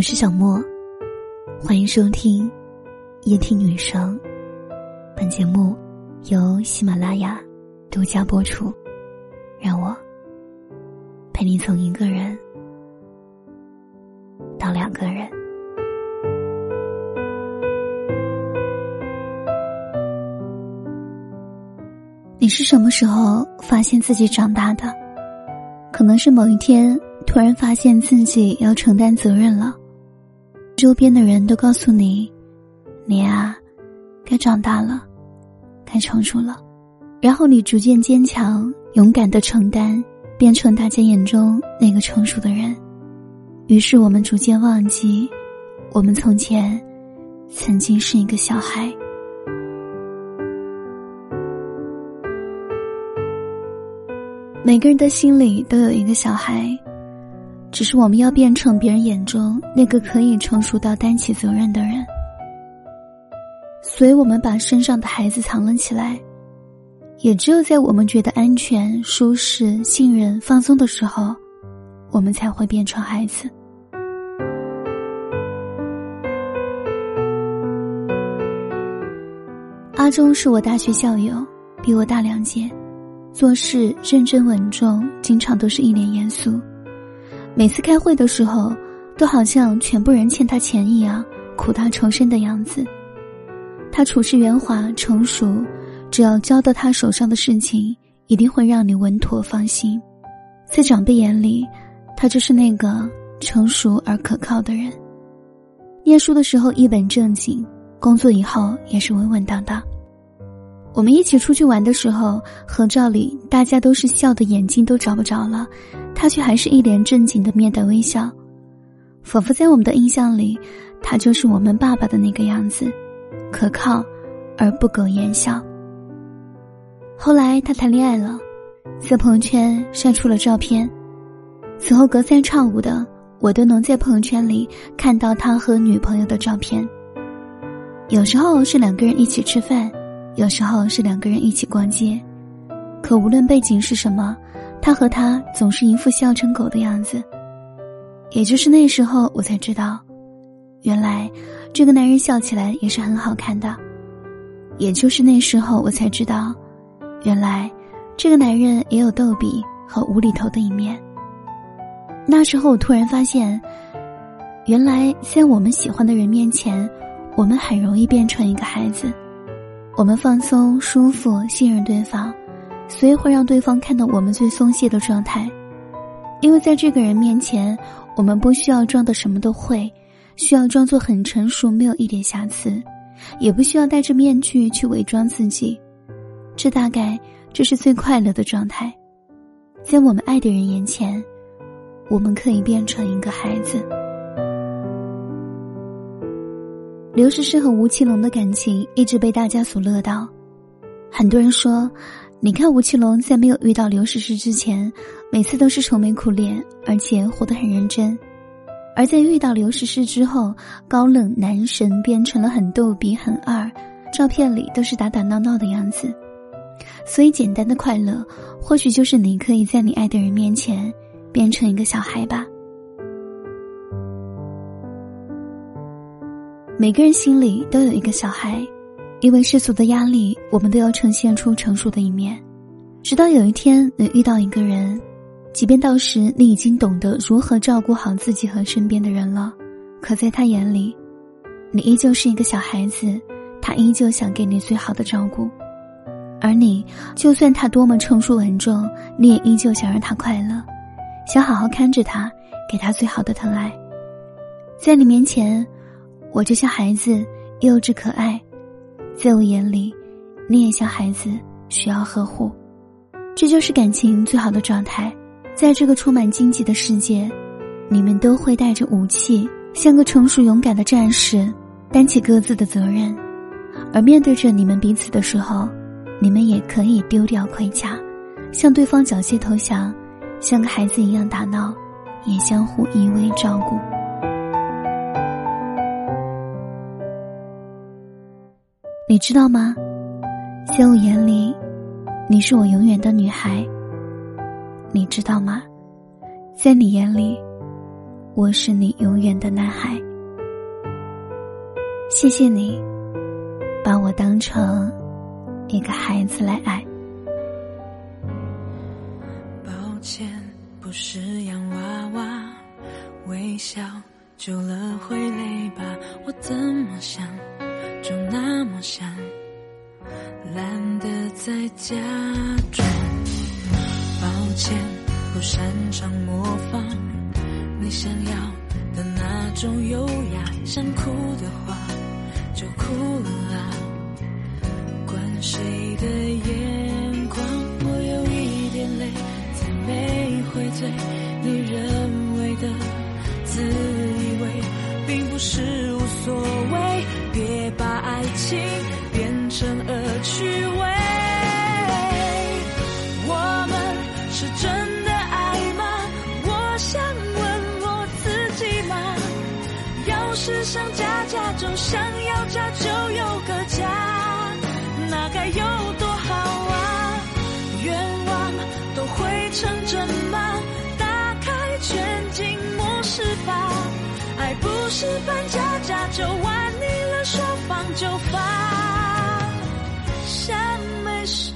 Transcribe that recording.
我是小莫，欢迎收听夜听女生。本节目由喜马拉雅独家播出。让我陪你从一个人到两个人。你是什么时候发现自己长大的？可能是某一天突然发现自己要承担责任了。周边的人都告诉你：“你啊，该长大了，该成熟了。”然后你逐渐坚强、勇敢的承担，变成大家眼中那个成熟的人。于是我们逐渐忘记，我们从前曾经是一个小孩。每个人的心里都有一个小孩。只是我们要变成别人眼中那个可以成熟到担起责任的人，所以我们把身上的孩子藏了起来。也只有在我们觉得安全、舒适、信任、放松的时候，我们才会变成孩子。阿忠是我大学校友，比我大两届，做事认真稳重，经常都是一脸严肃。每次开会的时候，都好像全部人欠他钱一样，苦大仇深的样子。他处事圆滑成熟，只要交到他手上的事情，一定会让你稳妥放心。在长辈眼里，他就是那个成熟而可靠的人。念书的时候一本正经，工作以后也是稳稳当当。我们一起出去玩的时候，合照里大家都是笑的眼睛都找不着了，他却还是一脸正经的面带微笑，仿佛在我们的印象里，他就是我们爸爸的那个样子，可靠而不苟言笑。后来他谈恋爱了，在朋友圈晒出了照片，此后隔三差五的，我都能在朋友圈里看到他和女朋友的照片。有时候是两个人一起吃饭。有时候是两个人一起逛街，可无论背景是什么，他和他总是一副笑成狗的样子。也就是那时候，我才知道，原来这个男人笑起来也是很好看的。也就是那时候，我才知道，原来这个男人也有逗比和无厘头的一面。那时候，我突然发现，原来在我们喜欢的人面前，我们很容易变成一个孩子。我们放松、舒服、信任对方，所以会让对方看到我们最松懈的状态。因为在这个人面前，我们不需要装的什么都会，需要装作很成熟，没有一点瑕疵，也不需要戴着面具去伪装自己。这大概这是最快乐的状态。在我们爱的人眼前，我们可以变成一个孩子。刘诗诗和吴奇隆的感情一直被大家所乐道，很多人说，你看吴奇隆在没有遇到刘诗诗之前，每次都是愁眉苦脸，而且活得很认真；而在遇到刘诗诗之后，高冷男神变成了很逗比、很二，照片里都是打打闹闹的样子。所以，简单的快乐，或许就是你可以在你爱的人面前变成一个小孩吧。每个人心里都有一个小孩，因为世俗的压力，我们都要呈现出成熟的一面。直到有一天你遇到一个人，即便到时你已经懂得如何照顾好自己和身边的人了，可在他眼里，你依旧是一个小孩子，他依旧想给你最好的照顾，而你就算他多么成熟稳重，你也依旧想让他快乐，想好好看着他，给他最好的疼爱，在你面前。我就像孩子，幼稚可爱，在我眼里，你也像孩子，需要呵护。这就是感情最好的状态。在这个充满荆棘的世界，你们都会带着武器，像个成熟勇敢的战士，担起各自的责任。而面对着你们彼此的时候，你们也可以丢掉盔甲，向对方缴械投降，像个孩子一样打闹，也相互依偎照顾。你知道吗？在我眼里，你是我永远的女孩。你知道吗？在你眼里，我是你永远的男孩。谢谢你，把我当成一个孩子来爱。抱歉，不是洋娃娃，微笑久了会累吧？我怎么想，就那么想，懒得再假装。抱歉，不擅长模仿你想要的那种优雅，想哭的话。就哭了啊！管谁的眼变成恶趣味。我们是真的爱吗？我想问我自己吗。要是想家家就想要。家就有个家，那该有多好啊！愿望都会成真吗？打开全景模式吧，爱不是扮家家酒，玩腻了说放就放。像没事